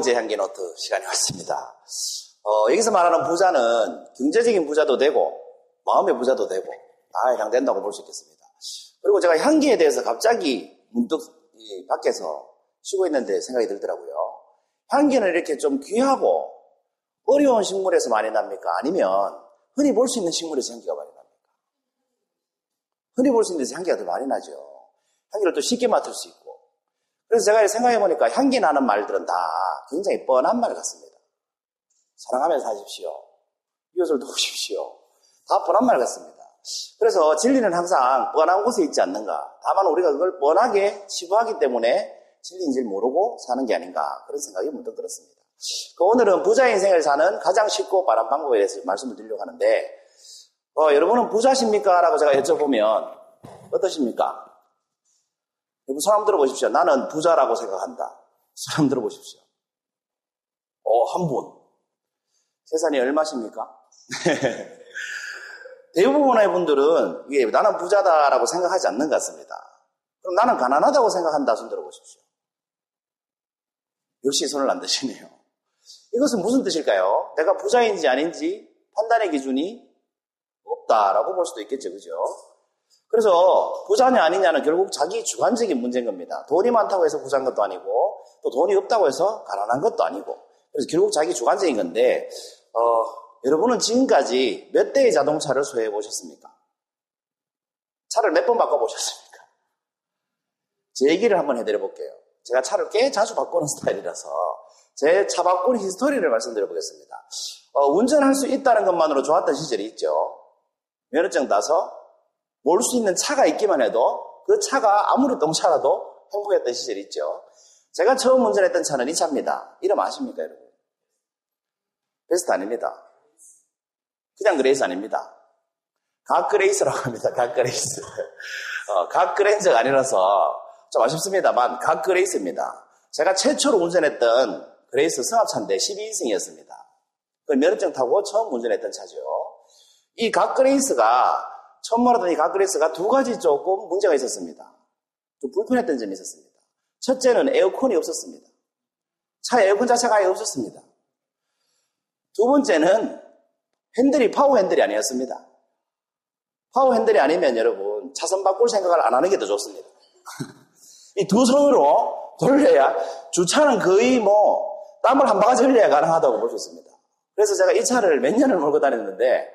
37번째 향기 노트 시간이 왔습니다. 어, 여기서 말하는 부자는 경제적인 부자도 되고, 마음의 부자도 되고, 다 해당된다고 볼 수 있겠습니다. 그리고 제가 향기에 대해서 갑자기 문득 밖에서 쉬고 있는데 생각이 들더라고요. 향기는 이렇게 좀 귀하고 어려운 식물에서 많이 납니까? 아니면 흔히 볼 수 있는 식물에서 향기가 많이 납니까? 흔히 볼 수 있는 데서 향기가 더 많이 나죠. 향기를 또 쉽게 맡을 수 있고. 그래서 제가 생각해 보니까 향기 나는 말들은 다 굉장히 뻔한 말 같습니다. 사랑하면서 하십시오. 이웃을 도우십시오. 다 뻔한 말 같습니다. 그래서 진리는 항상 뻔한 곳에 있지 않는가. 다만 우리가 그걸 뻔하게 치부하기 때문에 진리인지를 모르고 사는 게 아닌가. 그런 생각이 문득 들었습니다. 그 오늘은 부자 인생을 사는 가장 쉽고 빠른 방법에 대해서 말씀을 드리려고 하는데, 어, 여러분은 부자십니까? 라고 제가 여쭤보면 어떠십니까? 여러분 사람 들어보십시오. 나는 부자라고 생각한다. 사람 들어보십시오. 어, 한 분. 재산이 얼마십니까? 대부분의 분들은 이게 나는 부자다라고 생각하지 않는 것 같습니다. 그럼 나는 가난하다고 생각한다. 손 들어보십시오. 역시 손을 안 드시네요. 이것은 무슨 뜻일까요? 내가 부자인지 아닌지 판단의 기준이 없다라고 볼 수도 있겠죠. 그죠? 그래서 부자냐 아니냐는 결국 자기 주관적인 문제인 겁니다. 돈이 많다고 해서 부자인 것도 아니고 또 돈이 없다고 해서 가난한 것도 아니고 그래서 결국 자기 주관적인 건데 어, 여러분은 지금까지 몇 대의 자동차를 소유해 보셨습니까? 차를 몇 번 바꿔 보셨습니까? 제 얘기를 한번 해드려 볼게요. 제가 차를 꽤 자주 바꾸는 스타일이라서 제 차 바꾸는 history를 말씀드려 보겠습니다. 어, 운전할 수 있다는 것만으로 좋았던 시절이 있죠. 면허증 따서 몰 수 있는 차가 있기만 해도 그 차가 아무리 똥차라도 행복했던 시절이 있죠. 제가 처음 운전했던 차는 이 차입니다. 이름 아십니까, 여러분? 베스타 아닙니다. 그냥 그레이스 아닙니다. 각그레이스라고 합니다. 각그레이스. 어, 각그레인저가 아니라서 좀 아쉽습니다만 각그레이스입니다. 제가 최초로 운전했던 그레이스 승합차인데 12인승이었습니다. 그 면허증 따고 처음 운전했던 차죠. 이 각그레이스가 처음 몰던 이 각그레이스가 두 가지 조금 문제가 있었습니다. 좀 불편했던 점이 있었습니다. 첫째는 에어컨이 없었습니다. 차 에어컨 자체가 아예 없었습니다. 두 번째는 핸들이 파워 핸들이 아니었습니다. 파워 핸들이 아니면 여러분 차선 바꿀 생각을 안 하는 게 더 좋습니다. 이 두 손으로 돌려야 주차는 거의 뭐 땀을 한 바가지 흘려야 가능하다고 볼 수 있습니다. 그래서 제가 이 차를 몇 년을 몰고 다녔는데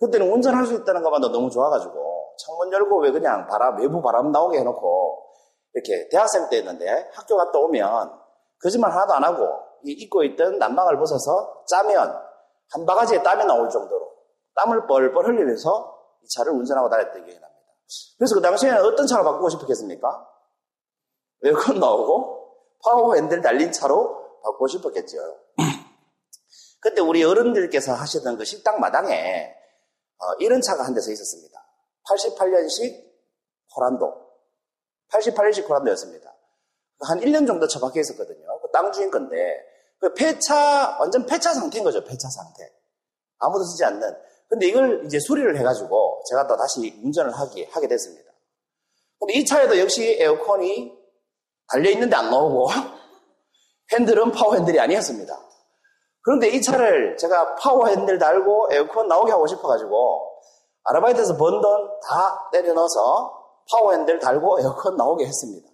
그때는 운전할 수 있다는 것만도 너무 좋아가지고 창문 열고 왜 그냥 바람 외부 바람 나오게 해놓고 이렇게 대학생 때였는데 학교 갔다 오면 거짓말 하나도 안 하고 이 입고 있던 난방을 벗어서 짜면 한 바가지에 땀이 나올 정도로 땀을 뻘뻘 흘리면서 이 차를 운전하고 다녔던 기억이 납니다. 그래서 그 당시에는 어떤 차를 바꾸고 싶었겠습니까? 에어컨 나오고 파워 핸들 달린 차로 바꾸고 싶었겠죠. 그때 우리 어른들께서 하시던 그 식당 마당에 어, 이런 차가 한 대서 있었습니다. 88년식 코란도. 88년식 코란도였습니다. 한 1년 정도 처박혀 있었거든요. 그 땅 주인 건데, 그 폐차, 완전 폐차 상태인 거죠. 폐차 상태. 아무도 쓰지 않는. 근데 이걸 이제 수리를 해가지고 제가 또 다시 운전을 하게, 하게 됐습니다. 근데 이 차에도 역시 에어컨이 달려있는데 안 나오고, 핸들은 파워 핸들이 아니었습니다. 그런데 이 차를 제가 파워 핸들 달고 에어컨 나오게 하고 싶어가지고, 아르바이트에서 번 돈 다 내려넣어서 파워 핸들 달고 에어컨 나오게 했습니다.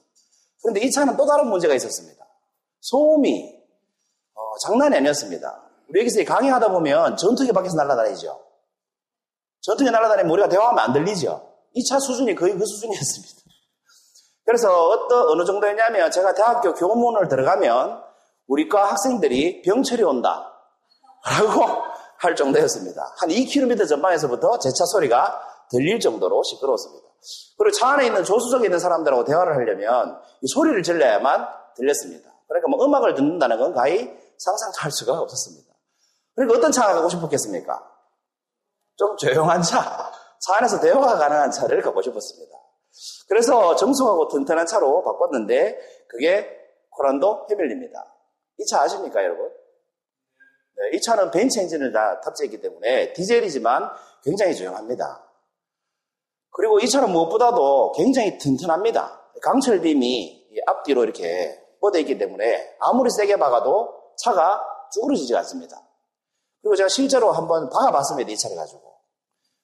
그런데 이 차는 또 다른 문제가 있었습니다. 소음이 어, 장난이 아니었습니다. 우리 여기서 강의하다 보면 전투기 밖에서 날아다니죠. 전투기 날아다니면 우리가 대화하면 안 들리죠. 이 차 수준이 거의 그 수준이었습니다. 그래서 어떤 어느 정도였냐면 제가 대학교 교문을 들어가면 우리과 학생들이 병철이 온다 라고 할 정도였습니다. 한 2km 전방에서부터 제 차 소리가 들릴 정도로 시끄러웠습니다. 그리고 차 안에 있는 조수석에 있는 사람들하고 대화를 하려면 이 소리를 질러야만 들렸습니다. 그러니까 뭐 음악을 듣는다는 건 거의 상상도 할 수가 없었습니다. 그러니까 어떤 차가 가고 싶었겠습니까? 좀 조용한 차, 차 안에서 대화가 가능한 차를 갖고 싶었습니다. 그래서 정숙하고 튼튼한 차로 바꿨는데 그게 코란도 헤밀리입니다. 이 차 아십니까, 여러분? 네, 이 차는 벤츠 엔진을 다 탑재했기 때문에 디젤이지만 굉장히 조용합니다. 그리고 이 차는 무엇보다도 굉장히 튼튼합니다. 강철빔이 앞뒤로 이렇게 뻗어 있기 때문에 아무리 세게 박아도 차가 쭈그러지지 않습니다. 그리고 제가 실제로 한번 박아봤습니다. 이 차를 가지고.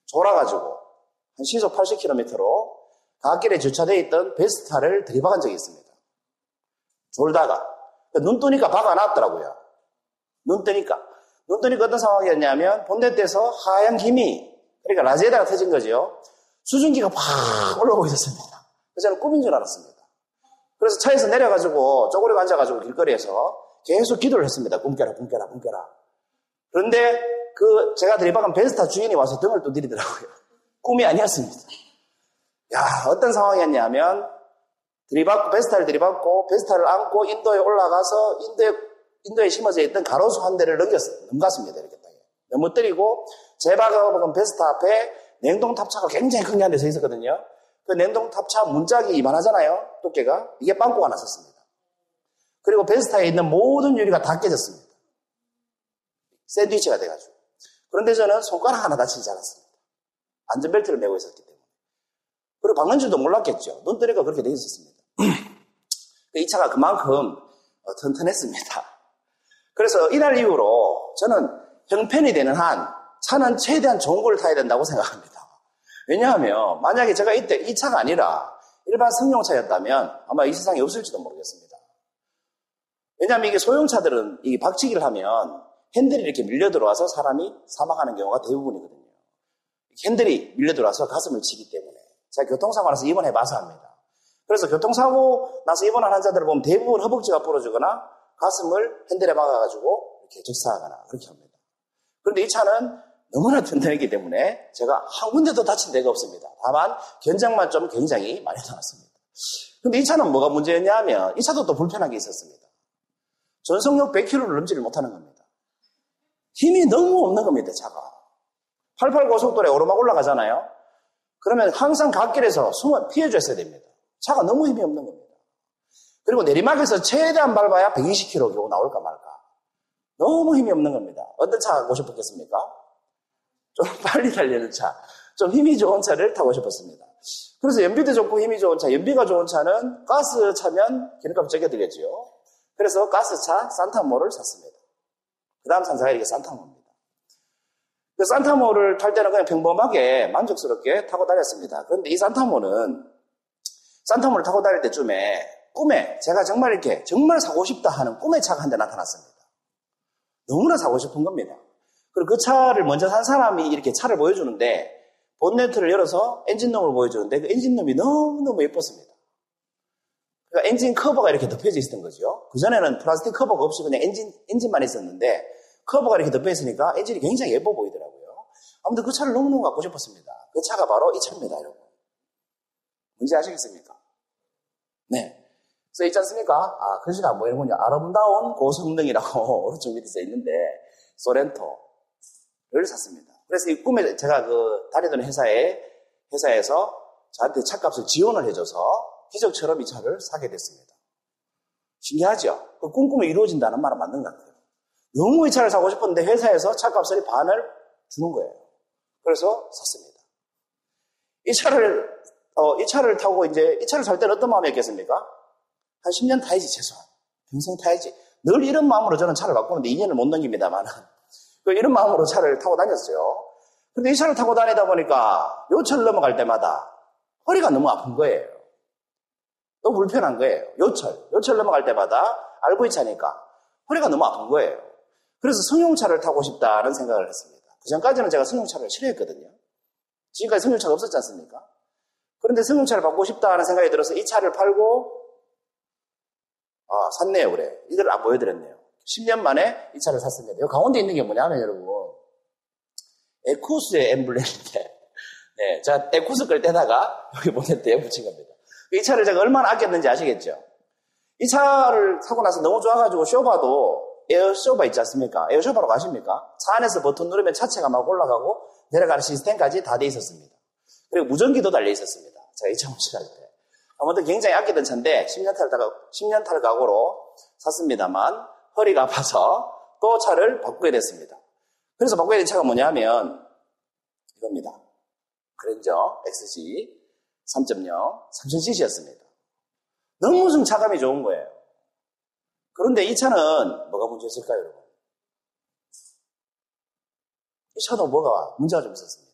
졸아가지고 한 시속 80km로 갓길에 주차되어 있던 베스타를 들이박은 적이 있습니다. 졸다가 눈 뜨니까 박아 놨더라고요. 눈 뜨니까. 눈 뜨니까 어떤 상황이었냐면 본넷에서 하얀 김이 그러니까 라지에다가 터진 거죠. 수증기가 팍 올라오고 있었습니다. 그래서 저는 꿈인 줄 알았습니다. 그래서 차에서 내려가지고 쪼그리고 앉아가지고 길거리에서 계속 기도를 했습니다. 꿈깨라, 꿈깨라, 꿈깨라. 그런데 그 제가 들이박은 베스타 주인이 와서 등을 두드리더라고요. 꿈이 아니었습니다. 야, 어떤 상황이었냐면 들이받고 베스타를 들이받고 베스타를 안고 인도에 올라가서 인도에 인도에 심어져 있던 가로수 한 대를 넘겼어요. 넘갔습니다. 이렇게 땅에. 넘어뜨리고 제박은 베스타 앞에 냉동 탑차가 굉장히 큰 게 한 대 서 있었거든요. 그 냉동 탑차 문짝이 이만하잖아요. 두께가. 이게 빵꾸가 났었습니다. 그리고 베스타에 있는 모든 유리가 다 깨졌습니다. 샌드위치가 돼가지고. 그런데 저는 손가락 하나 다치지 않았습니다. 안전벨트를 메고 있었기 때문에. 그리고 박는 줄도 몰랐겠죠. 눈 뜨니까 그렇게 돼 있었습니다. 이 차가 그만큼 어, 튼튼했습니다. 그래서 이날 이후로 저는 형편이 되는 한 차는 최대한 좋은 걸 타야 된다고 생각합니다. 왜냐하면 만약에 제가 이때 이 차가 아니라 일반 승용차였다면 아마 이 세상에 없을지도 모르겠습니다. 왜냐하면 이게 소형차들은 이 박치기를 하면 핸들이 이렇게 밀려 들어와서 사람이 사망하는 경우가 대부분이거든요. 핸들이 밀려 들어와서 가슴을 치기 때문에 제가 교통사고 나서 입원해 봐서 합니다. 그래서 교통사고 나서 입원한 환자들을 보면 대부분 허벅지가 부러지거나 가슴을 핸들에 막아가지고 이렇게 적사하거나 그렇게 합니다. 그런데 이 차는 너무나 튼튼했기 때문에 제가 한 군데도 다친 데가 없습니다. 다만 견장만 좀 굉장히 많이 나왔습니다. 근데 이 차는 뭐가 문제였냐 하면 이 차도 또 불편한 게 있었습니다. 전속력 100km를 넘지를 못하는 겁니다. 힘이 너무 없는 겁니다, 차가. 88 고속도로에 오르막 올라가잖아요. 그러면 항상 갓길에서 숨을 피해줬어야 됩니다. 차가 너무 힘이 없는 겁니다. 그리고 내리막에서 최대한 밟아야 120km 겨우 나올까 말까. 너무 힘이 없는 겁니다. 어떤 차 타고 싶었겠습니까? 좀 빨리 달리는 차, 좀 힘이 좋은 차를 타고 싶었습니다. 그래서 연비도 좋고 힘이 좋은 차, 연비가 좋은 차는 가스 차면 기름값 적게 들겠죠. 그래서 가스차 산타모를 샀습니다. 그 다음 산사가 이게 산타모입니다. 그 산타모를 탈 때는 그냥 평범하게 만족스럽게 타고 다녔습니다. 그런데 이 산타모는 산타모를 타고 다닐 때쯤에 꿈에 제가 정말 이렇게 정말 사고 싶다 하는 꿈의 차가 한 대 나타났습니다. 너무나 사고 싶은 겁니다. 그리고 그 차를 먼저 산 사람이 이렇게 차를 보여주는데 본네트를 열어서 엔진룸을 보여주는데 그 엔진룸이 너무너무 예뻤습니다. 그러니까 엔진 커버가 이렇게 덮여져 있었던 거죠. 그전에는 플라스틱 커버가 없이 그냥 엔진, 엔진만 있었는데 커버가 이렇게 덮여 있으니까 엔진이 굉장히 예뻐 보이더라고요. 아무튼 그 차를 너무너무 갖고 싶었습니다. 그 차가 바로 이 차입니다, 여러분. 뭔지 아시겠습니까? 네. 써 있지 않습니까? 아, 글씨가 안 보이는군요. 아름다운 고성능이라고 오른쪽 밑에 써 있는데, 소렌토를 샀습니다. 그래서 이 꿈에 제가 그 다니던 회사에, 회사에서 저한테 차값을 지원을 해줘서 기적처럼 이 차를 사게 됐습니다. 신기하죠? 그 꿈꾸면 이루어진다는 말은 맞는 것 같아요. 너무 이 차를 사고 싶었는데 회사에서 차값을 반을 주는 거예요. 그래서 샀습니다. 이 차를, 어, 이 차를 타고 이제, 이 차를 살 때는 어떤 마음이었겠습니까? 한 10년 타야지, 최소한. 평생 타야지. 늘 이런 마음으로 저는 차를 바꾸는데 2년을 못 넘깁니다만. 그 이런 마음으로 차를 타고 다녔어요. 근데 이 차를 타고 다니다 보니까 요철 넘어갈 때마다 허리가 너무 아픈 거예요. 너무 불편한 거예요. 요철. 요철 넘어갈 때마다 RV 차니까 허리가 너무 아픈 거예요. 그래서 승용차를 타고 싶다는 생각을 했습니다. 그 전까지는 제가 승용차를 싫어했거든요. 지금까지 승용차가 없었지 않습니까? 그런데 승용차를 바꾸고 싶다는 생각이 들어서 이 차를 팔고 아, 샀네요, 그래. 이걸 안 보여드렸네요. 10년 만에 이 차를 샀습니다. 여기 가운데 있는 게 뭐냐면, 여러분. 에쿠스의 엠블렘인데, 네, 제가 에쿠스 걸 때다가 여기 보냈대요, 붙인 겁니다. 이 차를 제가 얼마나 아꼈는지 아시겠죠? 이 차를 사고 나서 너무 좋아가지고 쇼바도 에어쇼바 있지 않습니까? 에어쇼바로 가십니까? 차 안에서 버튼 누르면 차체가 막 올라가고 내려가는 시스템까지 다 돼 있었습니다. 그리고 무전기도 달려 있었습니다. 제가 이차 운전할 때. 아무튼 굉장히 아끼던 차인데 10년 탈, 10년 탈 각오로 샀습니다만 허리가 아파서 또 차를 바꾸게 됐습니다. 그래서 바꾸게 된 차가 뭐냐면 이겁니다. 그랜저 XG 3.0 3000cc였습니다. 너무 좀 차감이 좋은 거예요. 그런데 이 차는 뭐가 문제였을까요, 여러분? 이 차도 뭐가 문제가 좀 있었습니다.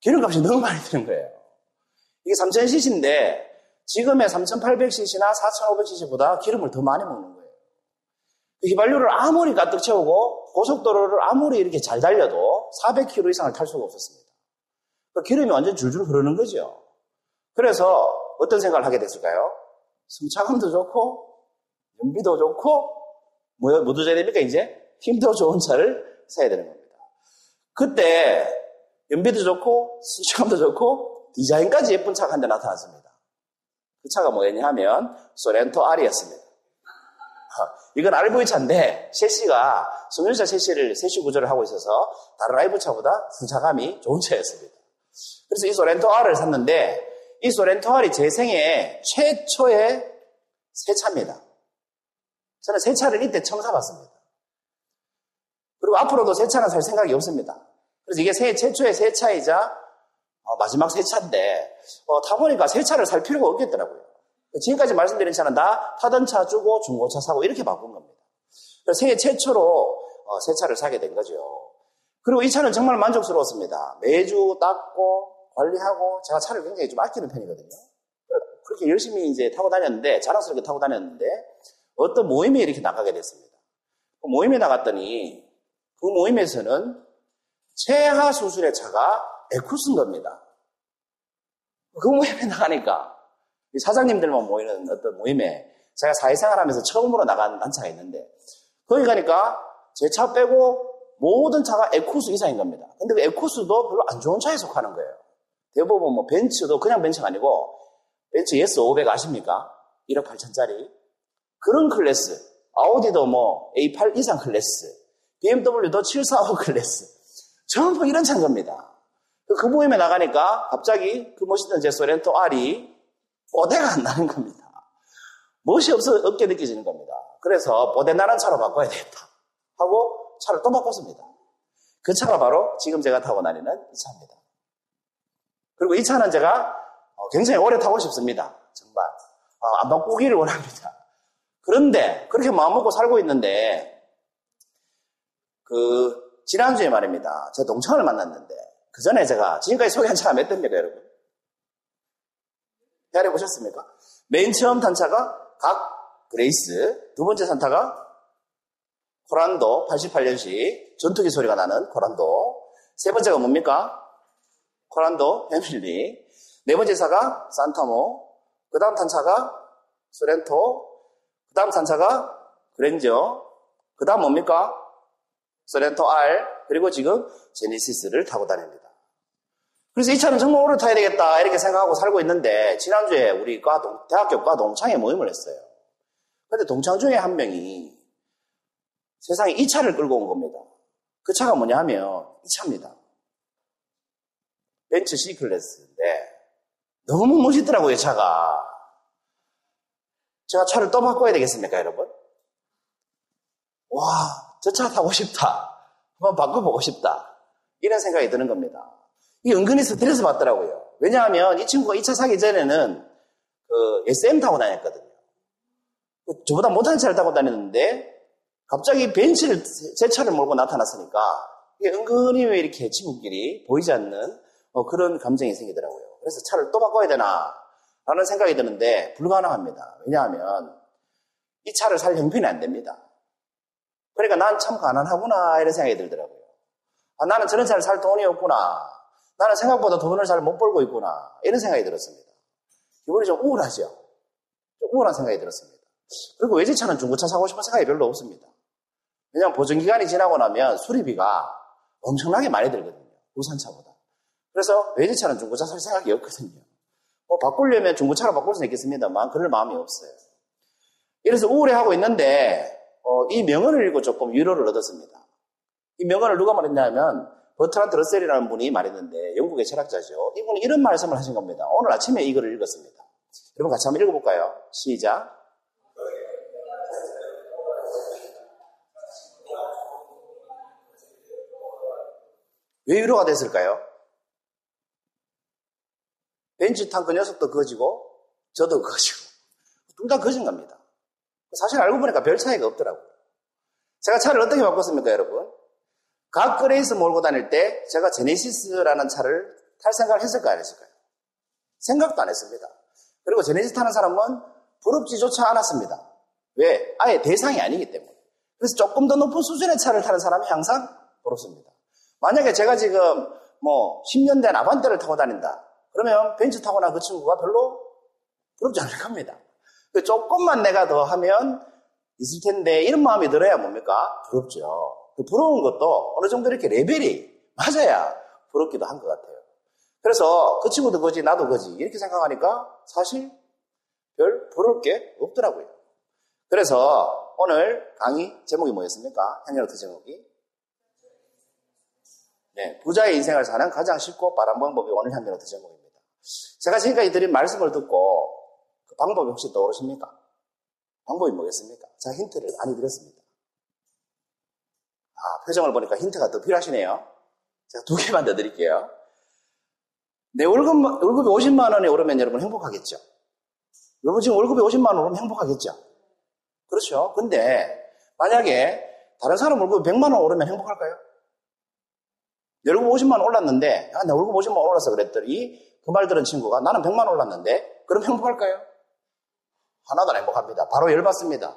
기름값이 너무 많이 드는 거예요. 이게 3000cc인데 지금의 3800cc나 4500cc보다 기름을 더 많이 먹는 거예요. 그 휘발유를 아무리 가득 채우고 고속도로를 아무리 이렇게 잘 달려도 400km 이상을 탈 수가 없었습니다. 그 기름이 완전 줄줄 흐르는 거죠. 그래서 어떤 생각을 하게 됐을까요? 승차감도 좋고 연비도 좋고 뭐, 뭐 도져야 됩니까 이제? 힘도 좋은 차를 사야 되는 겁니다. 그때 연비도 좋고 승차감도 좋고 디자인까지 예쁜 차가 한 대 나타났습니다. 그 차가 뭐였냐 하면 소렌토 R이었습니다. 이건 RV 차인데 셰시가 승용차 셰시를 셰시 구조를 하고 있어서 다른 RV 차보다 승차감이 좋은 차였습니다. 그래서 이 소렌토 R을 샀는데 이 소렌토 R이 제 생애 최초의 새 차입니다. 저는 새 차를 이때 처음 사봤습니다. 그리고 앞으로도 새 차는 살 생각이 없습니다. 그래서 이게 새 최초의 새 차이자 어, 마지막 새 차인데 어, 타보니까 새 차를 살 필요가 없겠더라고요. 지금까지 말씀드린 차는 다 타던 차 주고 중고차 사고 이렇게 바꾼 겁니다. 세계 최초로 어, 새 차를 사게 된 거죠. 그리고 이 차는 정말 만족스러웠습니다. 매주 닦고 관리하고 제가 차를 굉장히 좀 아끼는 편이거든요. 그렇게 열심히 이제 타고 다녔는데 자랑스럽게 타고 다녔는데 어떤 모임에 이렇게 나가게 됐습니다. 그 모임에 나갔더니 그 모임에서는 최하 수술의 차가 에쿠스인 겁니다. 그 모임에 나가니까 사장님들만 모이는 어떤 모임에 제가 사회생활 하면서 처음으로 나간 단차가 있는데 거기 가니까 제 차 빼고 모든 차가 에쿠스 이상인 겁니다. 근데 그 에쿠스도 별로 안 좋은 차에 속하는 거예요. 대부분 뭐 벤츠도 그냥 벤츠가 아니고 벤츠 S 500 아십니까? 1억 8천짜리 그런 클래스 아우디도 뭐 A8 이상 클래스 BMW도 745 클래스 전부 이런 차인 겁니다. 그 모임에 나가니까 갑자기 그 멋있던 제 소렌토 R이 뽀대가 안 나는 겁니다. 멋이 없어, 없게 느껴지는 겁니다. 그래서 뽀대 나는 차로 바꿔야 되겠다. 하고 차를 또 바꿨습니다. 그 차가 바로 지금 제가 타고 다니는 이 차입니다. 그리고 이 차는 제가 어, 굉장히 오래 타고 싶습니다. 정말. 어, 안 바꾸기를 원합니다. 그런데 그렇게 마음먹고 살고 있는데 그 지난주에 말입니다. 제 동창을 만났는데 그 전에 제가 지금까지 소개한 차가 몇 대입니까 여러분? 헤아려 보셨습니까? 맨 처음 탄 차가 각 그레이스, 두 번째 산타가 코란도 88년식 전투기 소리가 나는 코란도, 세 번째가 뭡니까? 코란도 헤밀리, 네 번째 차가 산타모, 그 다음 탄차가 소렌토, 그 다음 탄차가 그랜저, 그 다음 뭡니까? 소렌토 R, 그리고 지금 제니시스를 타고 다닙니다. 그래서 이 차는 정말 오래 타야 되겠다 이렇게 생각하고 살고 있는데 지난주에 우리 과 동, 대학교 과 동창회 모임을 했어요. 근데 동창 중에 한 명이 세상에 이 차를 끌고 온 겁니다. 그 차가 뭐냐 하면 이 차입니다. 벤츠 C 클래스인데 너무 멋있더라고요 차가. 제가 차를 또 바꿔야 되겠습니까 여러분? 와, 저 차 타고 싶다. 한번 바꿔보고 싶다. 이런 생각이 드는 겁니다. 이 은근히 스트레스 받더라고요. 왜냐하면 이 친구가 이차 사기 전에는 그 SM 타고 다녔거든요. 그 저보다 못한 차를 타고 다녔는데 갑자기 벤츠를 새 차를 몰고 나타났으니까 이게 은근히 왜 이렇게 친구끼리 보이지 않는 뭐 그런 감정이 생기더라고요. 그래서 차를 또 바꿔야 되나 라는 생각이 드는데 불가능합니다. 왜냐하면 이 차를 살 형편이 안 됩니다. 그러니까 난 참 가난하구나 이런 생각이 들더라고요. 아, 나는 저런 차를 살 돈이 없구나. 나는 생각보다 돈을 잘 못 벌고 있구나. 이런 생각이 들었습니다. 기분이 좀 우울하죠. 좀 우울한 생각이 들었습니다. 그리고 외제차는 중고차 사고 싶은 생각이 별로 없습니다. 왜냐하면 보증기간이 지나고 나면 수리비가 엄청나게 많이 들거든요. 우산차보다. 그래서 외제차는 중고차 살 생각이 없거든요. 뭐 바꾸려면 중고차로 바꿀 수는 있겠습니다만 그럴 마음이 없어요. 이래서 우울해하고 있는데 어, 이 명언을 읽고 조금 위로를 얻었습니다. 이 명언을 누가 말했냐면 버트란트 러셀이라는 분이 말했는데 영국의 철학자죠. 이분이 이런 말씀을 하신 겁니다. 오늘 아침에 이거를 읽었습니다. 여러분 같이 한번 읽어볼까요? 시작. 왜 위로가 됐을까요? 벤츠 탄 그 녀석도 거지고 저도 거지고 둘 다 거진 겁니다. 사실 알고 보니까 별 차이가 없더라고요. 제가 차를 어떻게 바꿨습니까, 여러분? 각 거래에서 몰고 다닐 때 제가 제네시스라는 차를 탈 생각을 했을까요, 안 했을까요? 생각도 안 했습니다. 그리고 제네시스 타는 사람은 부럽지조차 않았습니다. 왜? 아예 대상이 아니기 때문에. 그래서 조금 더 높은 수준의 차를 타는 사람이 항상 부럽습니다. 만약에 제가 지금 뭐 10년 된 아반떼를 타고 다닌다. 그러면 벤츠 타거나 그 친구가 별로 부럽지 않을 겁니다. 그 조금만 내가 더 하면 있을 텐데 이런 마음이 들어야 뭡니까? 부럽죠. 그 부러운 것도 어느 정도 이렇게 레벨이 맞아야 부럽기도 한 것 같아요. 그래서 그 친구도 거지 나도 거지 이렇게 생각하니까 사실 별 부러울 게 없더라고요. 그래서 오늘 강의 제목이 뭐였습니까? 향연어트 제목이 네, 부자의 인생을 사는 가장 쉽고 빠른 방법이 오늘 향연어트 제목입니다. 제가 지금까지 드린 말씀을 듣고 그 방법이 혹시 떠오르십니까? 방법이 뭐겠습니까? 제가 힌트를 많이 드렸습니다. 아, 표정을 보니까 힌트가 더 필요하시네요. 제가 두 개만 더 드릴게요. 내 월급, 월급이 50만 원에 오르면 여러분 행복하겠죠? 여러분 지금 월급이 50만 원 오르면 행복하겠죠? 그렇죠? 근데 만약에 다른 사람 월급이 100만 원 오르면 행복할까요? 내 월급 50만 원 올랐는데, 아, 내 월급 50만 원 올랐어 그랬더니 그 말 들은 친구가 나는 100만 원 올랐는데, 그럼 행복할까요? 하나도 안 행복합니다. 바로 열받습니다.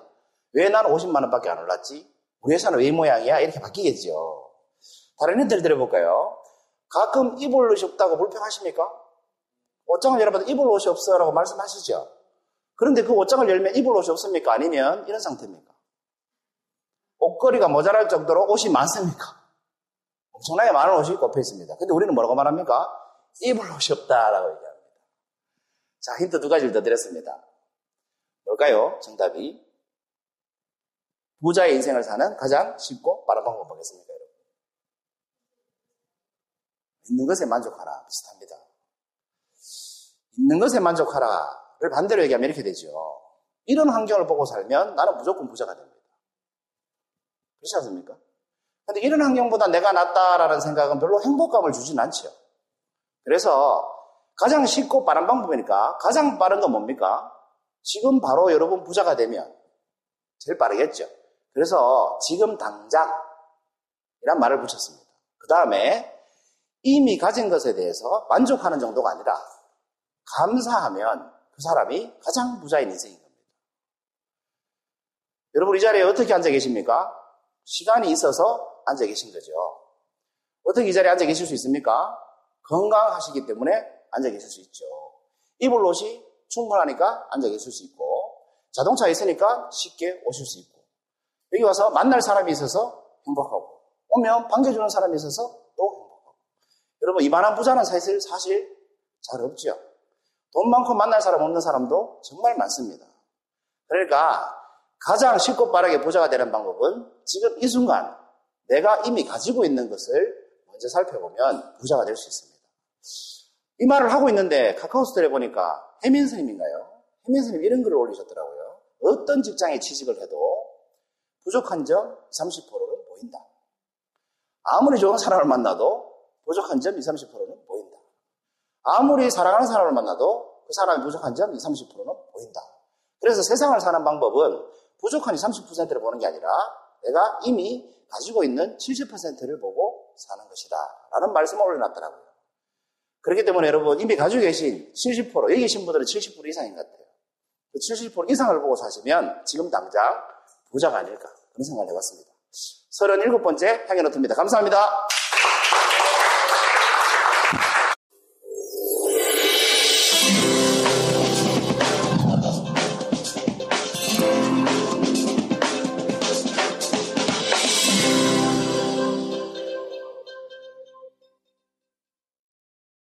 왜 나는 50만 원밖에 안 올랐지? 우리 회사는 왜이 모양이야? 이렇게 바뀌겠죠. 다른 힌트를 드려볼까요? 가끔 입을 옷이 없다고 불평하십니까? 옷장을 열어봐도 입을 옷이 없어라고 말씀하시죠. 그런데 그 옷장을 열면 입을 옷이 없습니까? 아니면 이런 상태입니까? 옷걸이가 모자랄 정도로 옷이 많습니까? 엄청나게 많은 옷이 꼽혀 있습니다. 근데 우리는 뭐라고 말합니까? 입을 옷이 없다라고 얘기합니다. 자, 힌트 두 가지를 더 드렸습니다. 뭘까요? 정답이 부자의 인생을 사는 가장 쉽고 빠른 방법 뭐겠습니까, 여러분? 있는 것에 만족하라. 비슷합니다. 있는 것에 만족하라를 반대로 얘기하면 이렇게 되죠. 이런 환경을 보고 살면 나는 무조건 부자가 됩니다. 그렇지 않습니까? 근데 이런 환경보다 내가 낫다라는 생각은 별로 행복감을 주진 않죠. 그래서 가장 쉽고 빠른 방법이니까 가장 빠른 건 뭡니까? 지금 바로 여러분 부자가 되면 제일 빠르겠죠. 그래서 지금 당장 이란 말을 붙였습니다. 그 다음에 이미 가진 것에 대해서 만족하는 정도가 아니라 감사하면 그 사람이 가장 부자인 인생인 겁니다. 여러분 이 자리에 어떻게 앉아 계십니까? 시간이 있어서 앉아 계신 거죠. 어떻게 이 자리에 앉아 계실 수 있습니까? 건강하시기 때문에 앉아 계실 수 있죠. 입을 옷이 충분하니까 앉아 계실 수 있고 자동차 있으니까 쉽게 오실 수 있고 여기 와서 만날 사람이 있어서 행복하고 오면 반겨주는 사람이 있어서 또 행복하고 여러분 이만한 부자는 사실 사실 잘 없죠. 돈 많고 만날 사람 없는 사람도 정말 많습니다. 그러니까 가장 쉽고 빠르게 부자가 되는 방법은 지금 이 순간 내가 이미 가지고 있는 것을 먼저 살펴보면 부자가 될 수 있습니다. 이 말을 하고 있는데 카카오 스토리에 보니까 해민 스님인가요? 해민 스님 이런 글을 올리셨더라고요. 어떤 직장에 취직을 해도 부족한 점 30%는 보인다. 아무리 좋은 사람을 만나도 부족한 점 20, 30%는 보인다. 아무리 사랑하는 사람을 만나도 그 사람의 부족한 점 20, 30%는 보인다. 그래서 세상을 사는 방법은 부족한 20, 30%를 보는 게 아니라 내가 이미 가지고 있는 70%를 보고 사는 것이다. 라는 말씀을 올려놨더라고요. 그렇기 때문에 여러분 이미 가지고 계신 70% 여기 계신 분들은 70% 이상인 것 같아요. 그 70% 이상을 보고 사시면 지금 당장 부자가 아닐까 그런 생각을 해봤습니다. 37번째 향연노트입니다. 감사합니다.